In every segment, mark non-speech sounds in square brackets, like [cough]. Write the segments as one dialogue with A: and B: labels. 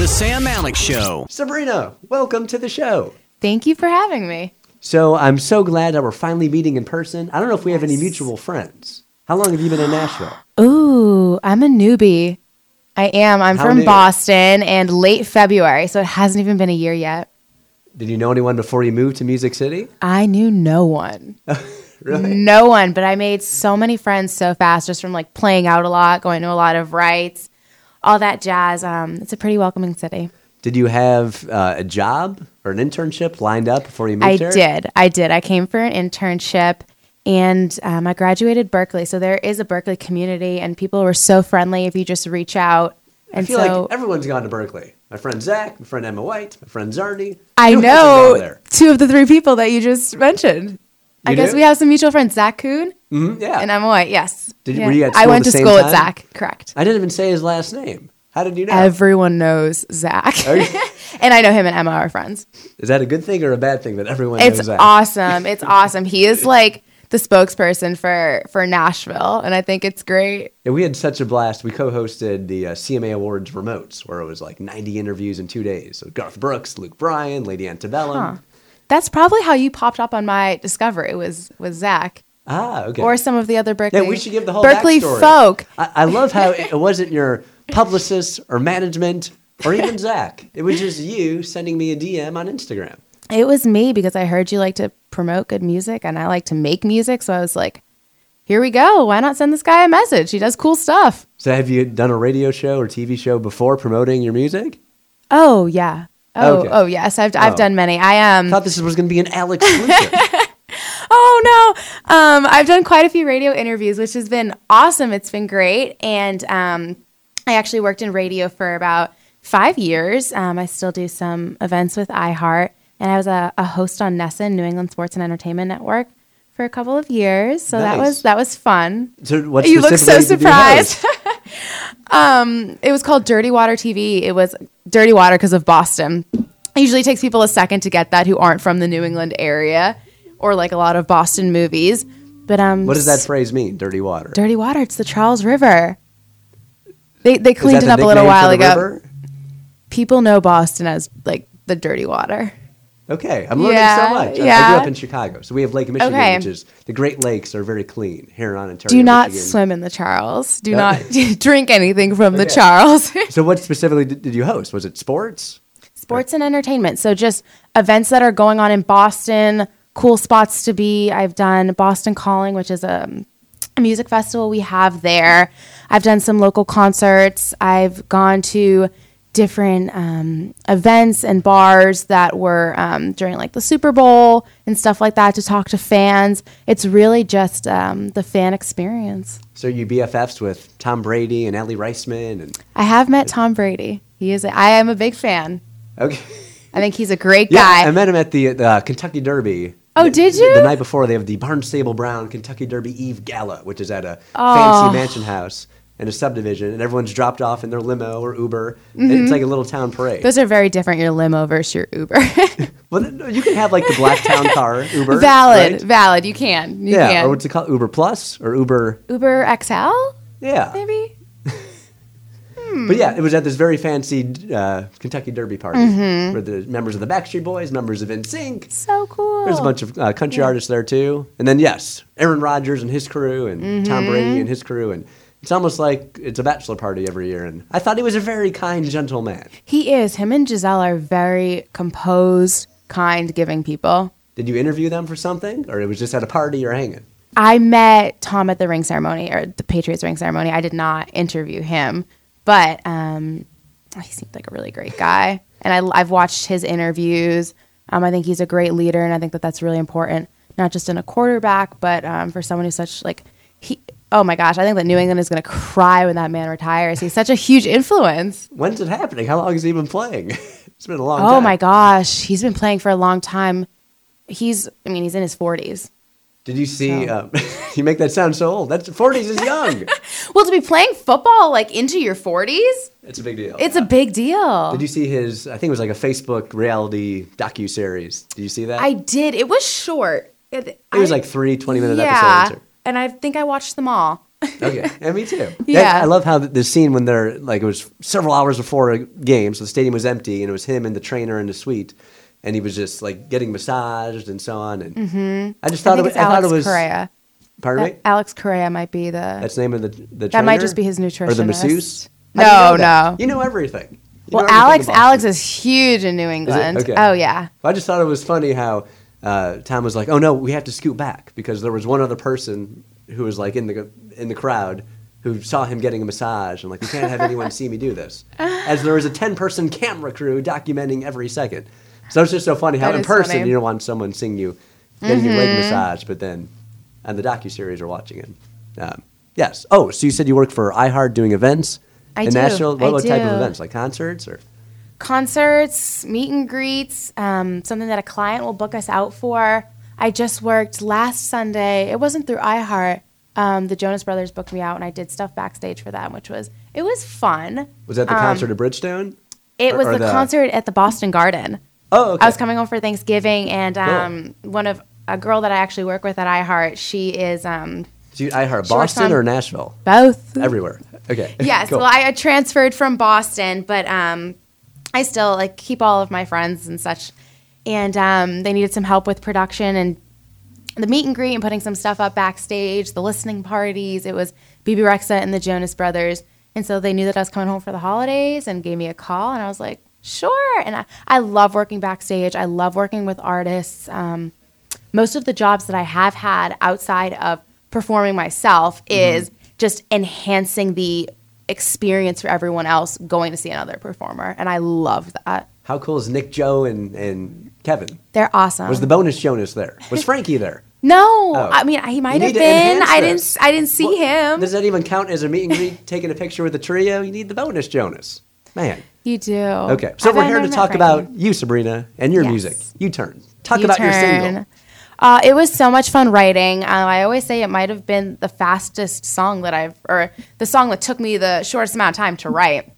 A: The Sam Alex Show.
B: Sabrina, welcome to the show.
C: Thank you for having me.
B: So I'm so glad that we're finally meeting in person. I don't know if we have any mutual friends. How long have you been in Nashville?
C: Ooh, I'm a newbie. I am. I'm
B: How
C: from
B: new?
C: Boston and late February, so it hasn't even been a year yet.
B: Did you know anyone before you moved to Music City?
C: I knew no one. [laughs]
B: Really?
C: No one, but I made so many friends so fast just from like playing out a lot, going to a lot of rights, all that jazz. Um, it's a pretty welcoming city.
B: Did you have uh, a job or an internship lined up before you moved here?
C: I
B: here?
C: did. I did. I came for an internship and um, I graduated Berkeley. So there is a Berkeley community and people were so friendly if you just reach out. And
B: I feel
C: so
B: like everyone's gone to Berkeley. My friend Zach, my friend Emma White, my friend Zarni.
C: I
B: Who hasn't gone
C: know two of the three people that you just mentioned. I
B: You
C: guess we have some mutual friends, Zach Kuhn
B: Mhm, yeah.
C: and Emma White. Yes.
B: Did
C: Yeah.
B: were you at
C: I went to school with
B: time?
C: Zach. Correct.
B: I didn't even say his last name. How did you know?
C: Everyone knows Zach, [laughs] and I know him and Emma are friends.
B: Is that a good thing or a bad thing that everyone
C: It's
B: knows Zach?
C: awesome. It's [laughs] awesome. He is like the spokesperson for for Nashville, and I think it's great.
B: Yeah, we had such a blast. We co-hosted the uh, CMA Awards remotes, where it was like 90 interviews in two days. So Garth Brooks, Luke Bryan, Lady Antebellum.
C: Huh. That's probably how you popped up on my discovery. It was was Zach
B: Ah, okay.
C: or some of the other Berkeley?
B: yeah, we should give the whole
C: Berkeley
B: backstory.
C: folk.
B: I, I love how it, wasn't your publicist or management or even [laughs] Zach. It was just you sending me a DM on Instagram.
C: It was me because I heard you like to promote good music and I like to make music. So I was like, here we go. Why not send this guy a message? He does cool stuff.
B: So have you done a radio show or TV show before promoting your music?
C: Oh, yeah. Oh,
B: Okay.
C: oh yes. I've, I've
B: Oh.
C: done many. I um,
B: I thought this was going to be an Alex exclusive. [laughs]
C: Oh no. Um, I've done quite a few radio interviews, which has been awesome. It's been great. And um, I actually worked in radio for about five years. Um, I still do some events with iHeart. And I was a, a host on NESN, New England Sports and Entertainment Network, for a couple of years. So that was that was fun.
B: so what
C: you look so
B: specifically did you host?
C: surprised. [laughs] um, it was called Dirty Water TV. It was Dirty Water because of Boston. It usually takes people a second to get that who aren't from the New England area or like a lot of Boston movies. But um,
B: What does that phrase mean? Dirty water.
C: Dirty Water? It's the Charles River. They they cleaned it up a little while ago.
B: river?
C: People know Boston as like the Dirty Water.
B: Okay, I'm learning
C: Yeah,
B: so much. I- I, grew up in Chicago, so we have Lake Michigan,
C: Okay.
B: which is the Great Lakes are very clean here on Ontario.
C: Do not
B: Michigan.
C: swim in the Charles. Do
B: Yeah.
C: not [laughs] [laughs] drink anything from the Charles. [laughs]
B: So, what specifically did, did you host? Was it sports?
C: sports and entertainment. So just events that are going on in Boston, cool spots to be. I've done Boston Calling, which is a, a music festival we have there. I've done some local concerts. I've gone to different um, events and bars that were um, during like the Super Bowl and stuff like that to talk to fans. It's really just um, the fan experience.
B: So, you BFFs with Tom Brady and Aly Raisman, and
C: I have met Tom Brady. He is. A, I am a big fan.
B: okay,
C: I think he's a great guy. yeah.
B: I met him at the, the Kentucky Derby.
C: Oh,
B: The-
C: did you?
B: The night before, they have the Barnstable Brown Kentucky Derby Eve Gala, which is at a
C: Oh.
B: fancy mansion house in a subdivision, and everyone's dropped off in their limo or Uber. and It's like a little town parade.
C: Mm-hmm. Those are very different. Your limo versus your Uber. [laughs] [laughs]
B: well, you can have like the black town [laughs] car Uber.
C: valid,
B: right?
C: valid. You can. You
B: Yeah,
C: can.
B: or what's it called? Uber Plus or Uber?
C: Uber XL,
B: Yeah.
C: maybe.
B: But yeah, it was at this very fancy uh, Kentucky Derby party
C: Mm-hmm.
B: where the members of the Backstreet Boys, members of NSYNC.
C: So cool.
B: There's a bunch of uh, country artists there too, and then yes, Aaron Rodgers and his crew, and Tom
C: Mm-hmm.
B: Brady and his crew, and it's almost like it's a bachelor party every year. And I thought he was a very kind, gentle man.
C: He is. Him and Gisele are very composed, kind, giving people.
B: Did you interview them for something, or it was just at a party or hanging?
C: I met Tom at the ring ceremony or the Patriots ring ceremony. I did not interview him, but um, he seemed like a really great guy. And I, I've watched his interviews. Um, I think he's a great leader, and I think that that's really important, not just in a quarterback, but um, for someone who's such like he. Oh my gosh, I think that New England is going to cry when that man retires. He's such a huge influence.
B: When's it happening? How long has he been playing? [laughs] it's been a long
C: Oh
B: time.
C: my gosh, he's been playing for a long time. He's, I mean, he's in his 40s.
B: Did you see?
C: So-
B: Um, [laughs] you make that sound so old. That's 40s is young. [laughs]
C: Well, to be playing football like into your 40s,
B: it's a big deal.
C: it's a big deal.
B: Did you see his? I think it was like a Facebook reality docu series. Did you see that?
C: I did. It was short. It,
B: was like three 20 minute
C: yeah,
B: episodes.
C: and I think I watched them all. [laughs]
B: Okay, and me too.
C: Yeah.
B: I love how the scene when they're like it was several hours before a game, so the stadium was empty, and it was him and the trainer in the suite, and he was just like getting massaged and so on. And I just
C: Mm-hmm. I
B: thought
C: think
B: it,
C: it's
B: I thought
C: Alex
B: it was.
C: Guerrero.
B: Pardon me.
C: Alex Guerrero might be the.
B: That's the name of the the.
C: That might just be his nutritionist
B: Or the masseuse.
C: No,
B: How you know
C: no.
B: You know everything. You
C: well,
B: know everything
C: Alex. Alex is huge in New England.
B: Okay.
C: Oh yeah.
B: I just thought it was funny how uh, Tom was like, "Oh no, we have to scoot back because there was one other person who was like in the in the crowd who saw him getting a massage and like, we can't have anyone see me do this." [laughs] As there was a ten person camera crew documenting every second. So it's just so funny how
C: That
B: in person
C: funny.
B: you don't want someone seeing you getting your
C: Mm-hmm.
B: leg massage, but then on the docu series are watching it. Um, yes. Oh, so you said you work for iHeart doing events
C: I do.
B: Nashville. What,
C: I
B: what type of events? Like concerts or?
C: concerts, meet and greets, um, something that a client will book us out for. I just worked last Sunday. It wasn't through iHeart. Um, the Jonas Brothers booked me out, and I did stuff backstage for them, which was it was fun.
B: Was that the
C: Um,
B: concert at Bridgestone?
C: It
B: Or-
C: was
B: or
C: the,
B: the-
C: concert at the Boston Garden.
B: Oh, okay.
C: I was coming home for Thanksgiving, and um, one of a girl that I actually work with at iHeart, she is um,
B: you, I heard
C: Short
B: Boston or Nashville?
C: both.
B: Everywhere. Okay. [laughs]
C: Yes.
B: Cool.
C: Well, I, I transferred from Boston, but um, I still like keep all of my friends and such. And um, they needed some help with production and the meet and greet and putting some stuff up backstage, the listening parties. It was Bebe Rexha and the Jonas Brothers. And so they knew that I was coming home for the holidays and gave me a call. And I was like, sure. And I, I love working backstage. I love working with artists. Um, most of the jobs that I have had outside of performing myself is just enhancing the experience for everyone else going to see another performer. And I love that.
B: How cool is Nick, Joe, and, and Kevin?
C: They're awesome.
B: Was the bonus Jonas there? Was Frankie there? [laughs]
C: no,
B: Oh.
C: I mean he might
B: You
C: have been. I didn't. I didn't see
B: Well,
C: him.
B: Does that even count as a meet and greet? taking a picture with the trio? You need the bonus Jonas. Man.
C: You do.
B: Okay. So
C: I've
B: we're here to talk about you, Sabrina, and your
C: Yes.
B: music. You turn. Talk about your
C: U-turn.
B: single.
C: Uh, it was so much fun writing. Uh, I always say it might have been the fastest song that I've, or the song that took me the shortest amount of time to write.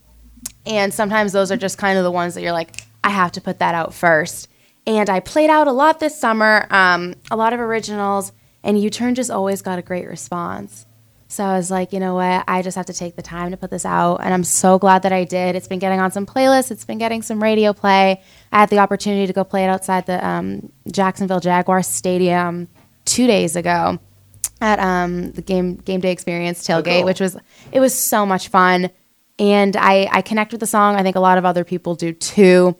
C: And sometimes those are just kind of the ones that you're like, I have to put that out first. And I played out a lot this summer, um, a lot of originals, and U Turn just always got a great response. So I was like, you know what? I just have to take the time to put this out. And I'm so glad that I did. It's been getting on some playlists, it's been getting some radio play. I had the opportunity to go play it outside the um, Jacksonville Jaguars Stadium two days ago at um, the game game day experience tailgate,
B: cool.
C: which was it was so much fun. And I, I connect with the song. I think a lot of other people do too.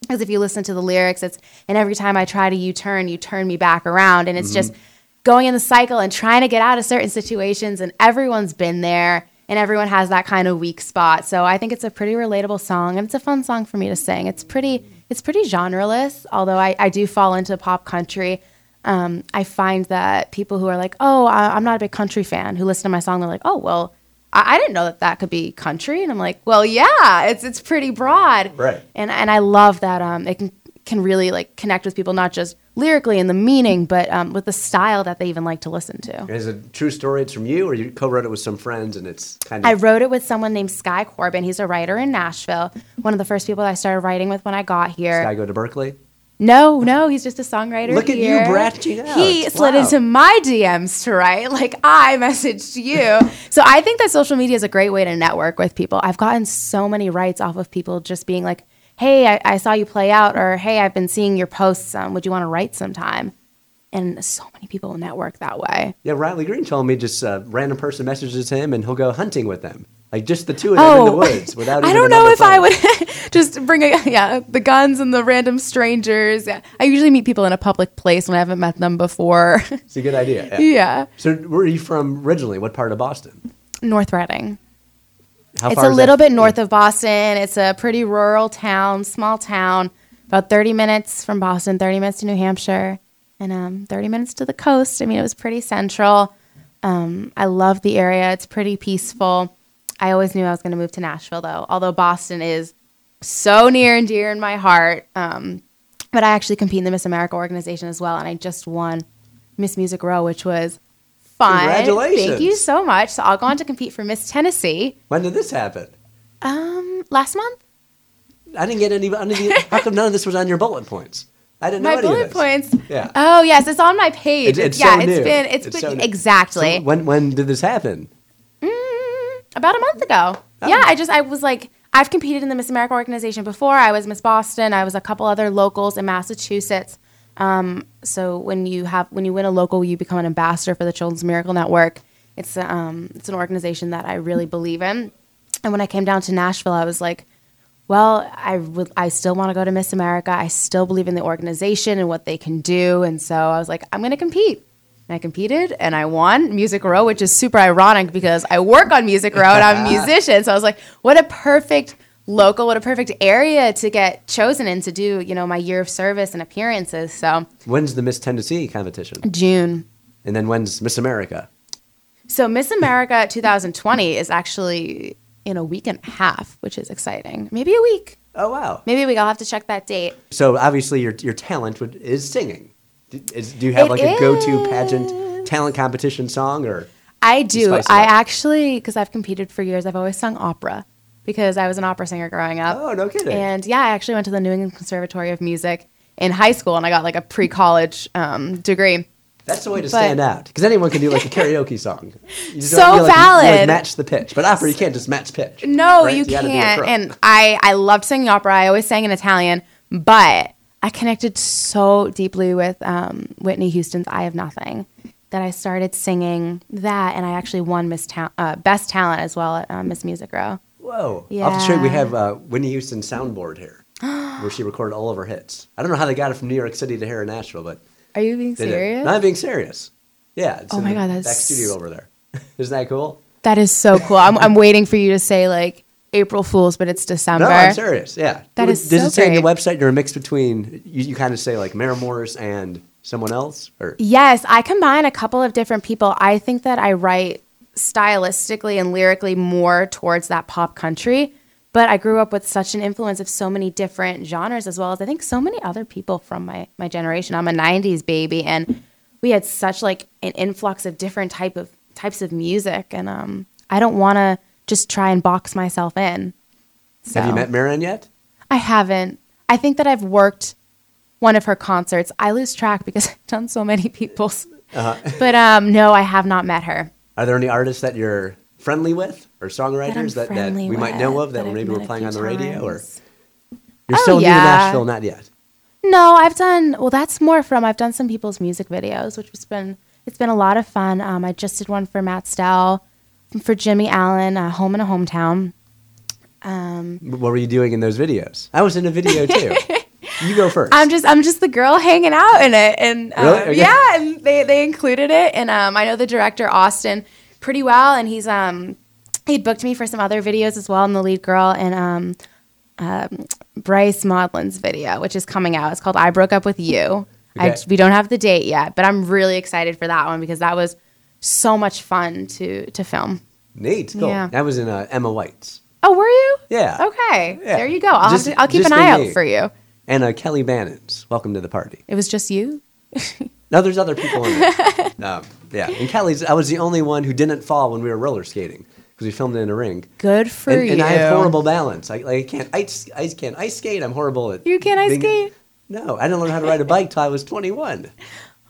C: Because if you listen to the lyrics, it's and every time I try to U turn, you turn me back around. And it's just going in the cycle and trying to get out of certain situations. And everyone's been there and everyone has that kind of weak spot. So I think it's a pretty relatable song and it's a fun song for me to sing. It's pretty it's pretty genreless, although I, I do fall into pop country. Um, I find that people who are like, oh, I, I'm not a big country fan, who listen to my song, they're like, oh, well, I, I didn't know that that could be country, and I'm like, well, yeah, it's it's pretty broad,
B: Right.
C: And and I love that um, it can can really like connect with people, not just lyrically in the meaning, but um, with the style that they even like to listen to.
B: Is it a true story? It's from you, or you co-wrote it with some friends, and it's kind of.
C: I wrote it with someone named Sky Corbin. He's a writer in Nashville. One of the first people that I started writing with when I got here.
B: Guy go to Berkeley.
C: No, no, he's just a songwriter.
B: Look at you
C: here.
B: branching out.
C: He slid into my DMs to write, like I messaged you. [laughs] so I think that social media is a great way to network with people. I've gotten so many writes off of people just being like, "Hey, I, I saw you play out," or "Hey, I've been seeing your posts. Um, would you want to write sometime?" And so many people network that way.
B: Yeah, Riley Green told me just a random person messages him, and he'll go hunting with them, like just the two of them in the woods without.
C: Oh, I don't know if I would [laughs] just bring a, yeah the guns and the random strangers. Yeah, I usually meet people in a public place when I haven't met them before.
B: It's a good idea. Yeah. [laughs]
C: yeah,
B: So, where are you from originally? What part of Boston?
C: North Reading.
B: How
C: It's a little bit north of Boston. It's a pretty rural town, small town, about 30 minutes from Boston, 30 minutes to New Hampshire, and um, 30 minutes to the coast. I mean, it was pretty central. Um, I love the area. It's pretty peaceful. I always knew I was going to move to Nashville, though, although Boston is so near and dear in my heart. Um, but I actually compete in the Miss America organization as well, and I just won Miss Music Row, which was fun. Thank you so much. So I'll go on to compete for Miss Tennessee.
B: When did this happen?
C: Um, last month,
B: I didn't get any. I didn't how come none of this was on your bullet points? I didn't know
C: my
B: any of
C: bullet points.
B: Yeah.
C: Oh yes, it's on my page.
B: It's, it's
C: yeah,
B: so
C: it's
B: new.
C: been it's,
B: It's
C: been
B: so
C: exactly.
B: So when when did this happen?
C: About a month ago. Yeah, I just I was like I've competed in the Miss America organization before. I was Miss Boston. I was a couple other locals in Massachusetts. Um, so when you have when you win a local, you become an ambassador for the Children's Miracle Network. It's um, it's an organization that I really believe in. And when I came down to Nashville, I was like, well, I would I still want to go to Miss America. I still believe in the organization and what they can do. And so I was like, I'm going to compete. And I competed and I won Music Row, which is super ironic because I work on Music Row and I'm a [laughs] musician. So I was like, what a perfect local, what a perfect area to get chosen in to do, you know, my year of service and appearances. So
B: When's the Miss Tennessee competition?
C: June.
B: And then when's Miss America?
C: So Miss America [laughs] 2020 is actually in a week and a half, which is exciting. Maybe a week.
B: Oh wow!
C: Maybe a week. I'll have to check that date.
B: So obviously your your talent would, is singing. Do, is, do you have
C: It
B: like a go-to pageant talent competition song or?
C: I do. I actually, because I've competed for years, I've always sung opera because I was an opera singer growing up.
B: Oh no kidding!
C: And yeah, I actually went to the New England Conservatory of Music in high school, and I got like a pre-college um, degree.
B: That's the way to
C: but-
B: stand out because anyone can do like a karaoke [laughs] song. You just
C: So
B: feel like you- you, like,
C: valid.
B: match the pitch, but opera you can't just match pitch.
C: No,
B: right?
C: you
B: gotta be a
C: can't. And I, I loved singing opera. I always sang in Italian, but I connected so deeply with um, Whitney Houston's "I Have Nothing" that I started singing that, and I actually won Miss Ta- uh, Best Talent as well at uh, Miss Music Row.
B: Whoa! Off the street, we have uh, Whitney Houston soundboard here, [gasps] where she recorded all of her hits. I don't know how they got it from New York City to here in Nashville, but
C: Are you being serious?
B: Not being serious. Yeah. It's
C: Oh my God,
B: back
C: that's-
B: studio over there. [laughs] Isn't that cool?
C: That is so cool. I'm, I'm waiting for you to say like April Fools, but it's December.
B: No, I'm serious. Yeah.
C: that is.
B: Does
C: so
B: it say the
C: great.
B: website you're a mix between you, you kind of say like Maren Morris and someone else, or
C: Yes, I combine a couple of different people. I think that I write stylistically and lyrically more towards that pop country, but I grew up with such an influence of so many different genres as well as I think so many other people from my my generation. I'm a 90s baby and we had such like an influx of different type of types of music and um I don't want to just try and box myself in.
B: have you met Maren yet?
C: I haven't. I think that I've worked one of her concerts. I lose track because [laughs] I've done so many people's.
B: Uh-huh.
C: But um, no, I have not met her.
B: Are there any artists that you're friendly with, or songwriters that, that,
C: friendly
B: we might know of that,
C: I've
B: maybe we're playing on the radio, or you're
C: Oh,
B: still new to. Nashville? Not yet.
C: No, I've done. Well, that's more from. I've done some people's music videos, which has been. It's been a lot of fun. Um, I just did one for Matt Stell, for Jimmy Allen, uh, Home in a Hometown.
B: What were you doing in those videos? I was in a video too. [laughs] you go first.
C: I'm just I'm just the girl hanging out in it, and um,
B: Really? Okay.
C: yeah, and they they included it, and um, I know the director Austin pretty well, and he's um he booked me for some other videos as well. I'm the lead girl in um, um Bryce Maudlin's video, which is coming out. It's called "I Broke Up with You." I,
B: Okay.
C: we don't have the date yet, but I'm really excited for that one because that was so much fun to to film.
B: Neat. Cool.
C: Yeah.
B: That was in uh, Emma White's.
C: Oh, were you?
B: Yeah.
C: Okay,
B: Yeah.
C: there you go. I'll,
B: Just-
C: to, I'll keep an eye out for you.
B: And uh, Kelly Bannon's. Welcome to the party.
C: It was just you. [laughs]
B: No, there's other people in there. [laughs] um, yeah. And Kelly's, I was the only one who didn't fall when we were roller skating because we filmed it in a ring.
C: Good for
B: and,
C: you.
B: and I have horrible balance. I, like, I can't ice, I can't ice skate. I'm horrible at.
C: You can't ice
B: being-
C: skate?
B: No, I didn't learn how to ride a bike till I was 21,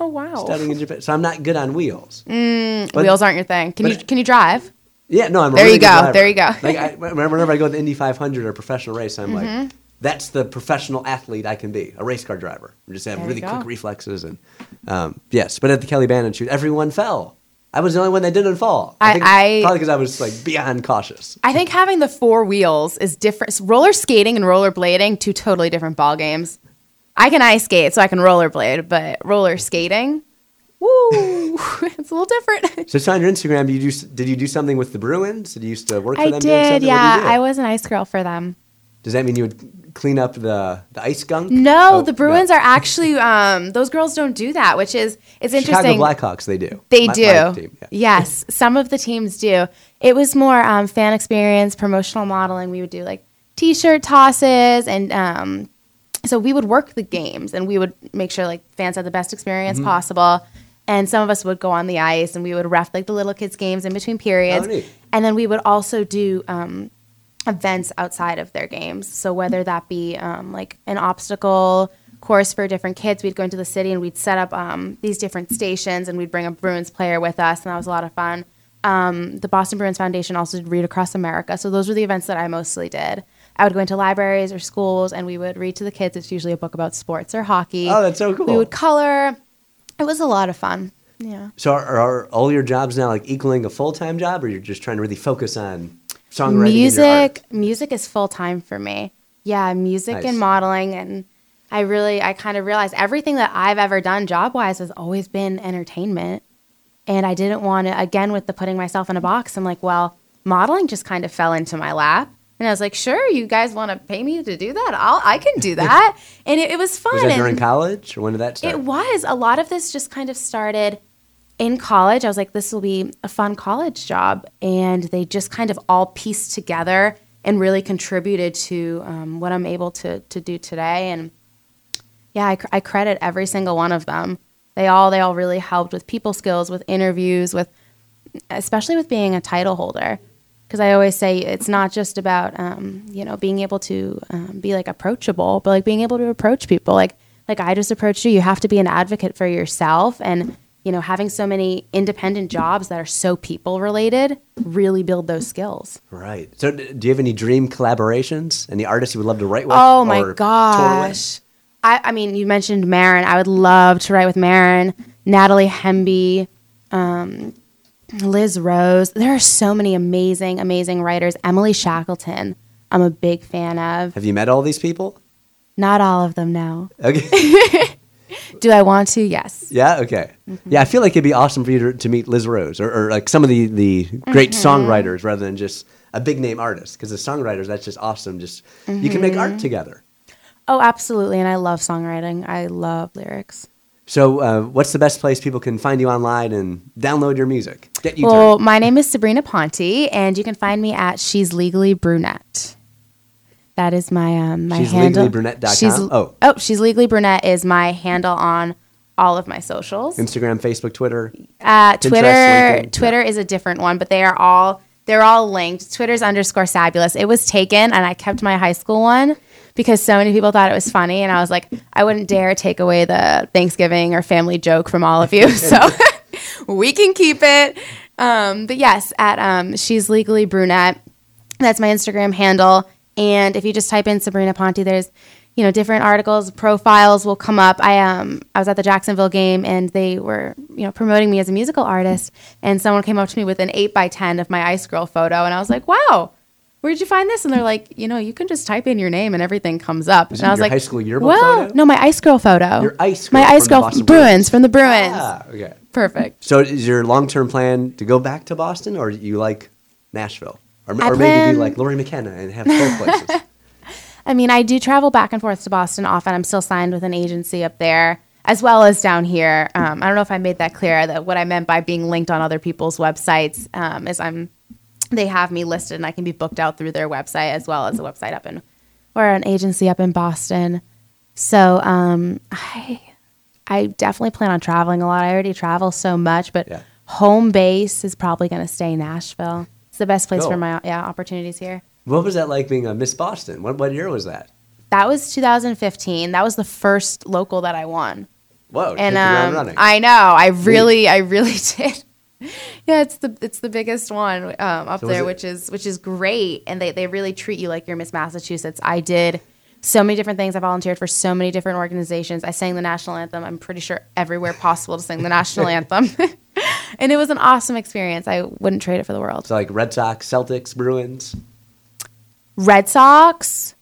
C: Oh wow.
B: studying in Japan. So I'm not good on wheels. But-
C: Wheels aren't your thing. Can you can you drive?
B: Yeah, no, I'm.
C: There
B: really
C: you go, there you go.
B: Like I, whenever whenever I go to the Indy 500 or professional race, I'm
C: Mm-hmm.
B: like, that's the professional athlete I can be, a race car driver. I just have
C: There
B: really quick reflexes and um, yes. But at the Kelly Bannon shoot, everyone fell. I was the only one that didn't fall.
C: I-
B: think
C: I-
B: probably because I was like beyond cautious.
C: I think having the four wheels is different. Roller skating and roller blading, two totally different ball games. I can ice skate, so I can rollerblade, but roller skating, woo, [laughs] it's a little different.
B: So it's on your Instagram. Did you do, did you do something with the Bruins? Did you used to work for
C: I
B: them?
C: did, yeah.
B: What did you?
C: I was an ice girl for them.
B: Does that mean you would clean up the the ice gunk?
C: No,
B: Oh,
C: the Bruins are actually um, those girls don't do that, which is it's interesting. Chicago.
B: Blackhawks. They do.
C: They
B: My-
C: do.
B: my team, yeah.
C: Yes, some of the teams do. It was more um, fan experience, promotional modeling. We would do like T-shirt tosses, and um, so we would work the games, and we would make sure like fans had the best experience
B: Mm-hmm.
C: possible. And some of us would go on the ice, and we would ref like the little kids' games in between periods.
B: Oh.
C: And then we would also do um, events outside of their games. So whether that be um, like an obstacle course for different kids, we'd go into the city and we'd set up um, these different stations and we'd bring a Bruins player with us, and that was a lot of fun. um, the Boston Bruins Foundation also did Read Across America. So those were the events that I mostly did. I would go into libraries or schools and we would read to the kids. It's usually a book about sports or hockey.
B: Oh, that's so cool.
C: We would color. It was a lot of fun. Yeah.
B: So are, are all your jobs now like equaling a full time job, or you're just trying to really focus on songwriting? and your art?
C: music music is full time for me yeah music
B: Nice.
C: and modeling and i really i kind of realized everything that i've ever done job wise has always been entertainment and i didn't want to again with the putting myself in a box i'm like well modeling just kind of fell into my lap and i was like sure you guys want to pay me to do that I'll, i can do that and it, it was fun
B: Was that during college, or when did that start?
C: it was. A lot of this just kind of started in college. I was like, this will be a fun college job. And they just kind of all pieced together and really contributed to um, what I'm able to, to do today. And yeah, I, I credit every single one of them. They all they all really helped with people skills, with interviews, with especially with being a title holder. Because I always say it's not just about um, you know being able to um, be like approachable, but like being able to approach people. Like like I just approached you. You have to be an advocate for yourself, and you know having so many independent jobs that are so people related really build those skills.
B: right. So do you have any dream collaborations? Any artists you would love to write with?
C: Oh my gosh. I, I mean, you mentioned Maren. I would love to write with Maren, Natalie Hemby, um, Liz Rose. There are so many amazing, amazing writers. Emily Shackleton, I'm a big fan of.
B: Have you met all these people?
C: Not all of them, no.
B: Okay. [laughs]
C: Do I want to? Yes.
B: yeah. Okay.
C: Mm-hmm.
B: Yeah, I feel like it'd be awesome for you to, to meet Liz Rose or, or like some of the the great
C: Mm-hmm.
B: songwriters rather than just a big name artist. Because the songwriters, that's just awesome. Just you can make
C: Mm-hmm.
B: art together.
C: Oh, absolutely. And I love songwriting. I love lyrics.
B: So, uh, what's the best place people can find you online and download your music? Get you
C: Well,
B: turned.
C: my name is Sabrina Ponte, and you can find me at She's Legally Brunette. That is my um my
B: She's
C: handle.
B: legallybrunette.com?
C: She's,
B: Oh.
C: oh, she's legally brunette is my handle on all of my socials.
B: Instagram, Facebook, Twitter.
C: Uh, Twitter,
B: LinkedIn,
C: Twitter is a different one, but they are all they're all linked. Twitter's underscore fabulous. It was taken, and I kept my high school one because so many people thought it was funny, and I was like, I wouldn't dare take away the Thanksgiving or family joke from all of you, [laughs] so [laughs] we can keep it. Um, but yes, at um, she's legally brunette. That's my Instagram handle. And if you just type in Sabrina Ponte, there's you know different articles, profiles will come up. I um I was at the Jacksonville game and they were you know promoting me as a musical artist, and someone came up to me with an eight by ten of my Ice Girl photo, and I was like, wow. Where'd you find this? And they're like, you know, you can just type in your name and everything comes up.
B: Is
C: and I was
B: your
C: like,
B: high school yearbook
C: well,
B: photo?
C: no, my Ice Girl photo.
B: Your Ice
C: my
B: Girl
C: Ice
B: from the
C: Girl
B: Boston
C: Bruins.
B: Bruins.
C: from the Bruins.
B: Ah, okay.
C: Perfect.
B: So, is your long term plan to go back to Boston, or you like Nashville, or, or maybe be like Lori McKenna and have both [laughs] places?
C: I mean, I do travel back and forth to Boston often. I'm still signed with an agency up there, as well as down here. Um, I don't know if I made that clear. That what I meant by being linked on other people's websites um, is I'm they have me listed and I can be booked out through their website as well as a website up in or an agency up in Boston. So um, I I definitely plan on traveling a lot. I already travel so much, but
B: Yeah.
C: home base is probably going to stay Nashville. The best place
B: Cool.
C: for my yeah opportunities here.
B: what was that like being a Miss Boston? What what year was that?
C: That was 2015. That was the first local that I won.
B: Whoa!
C: And um,
B: running.
C: I know, I really, I really [laughs] did. yeah, it's the it's the biggest one um, up
B: So
C: there, which is which is great, and they they really treat you like you're Miss Massachusetts. I did so many different things. I volunteered for so many different organizations. I sang the national anthem. I'm pretty sure everywhere possible to sing the national [laughs] anthem, [laughs] and it was an awesome experience. I wouldn't trade it for the world.
B: so like Red Sox, Celtics, Bruins.
C: Red Sox.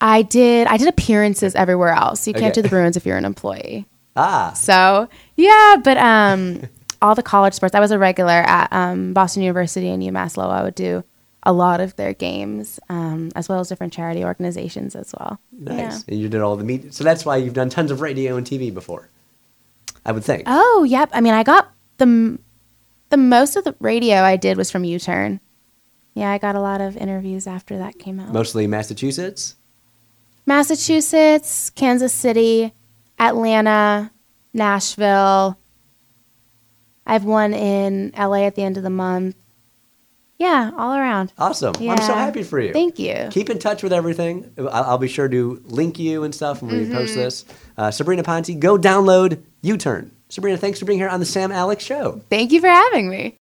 C: I did I did appearances everywhere else. You can't do the Bruins if you're an employee.
B: Ah,
C: So yeah, but um, all the college sports. I was a regular at um, Boston University and UMass Lowell. I would do a lot of their games, um, as well as different charity organizations as well.
B: nice.
C: Yeah.
B: And you did all the meet. So that's why you've done tons of radio and TV before. I would think.
C: Oh, yep. I mean, I got the the most of the radio I did was from U Turn. Yeah, I got a lot of interviews after that came out.
B: Mostly Massachusetts.
C: Massachusetts, Kansas City, Atlanta, Nashville. I have one in LA at the end of the month. Yeah, all around.
B: Awesome. Well, I'm so happy for you.
C: Thank you.
B: Keep in touch with everything. I'll, I'll be sure to link you and stuff when we
C: Mm-hmm.
B: post this. Uh, Sabrina Ponte, go download U Turn. Sabrina, thanks for being here on the Sam Alex Show.
C: Thank you for having me.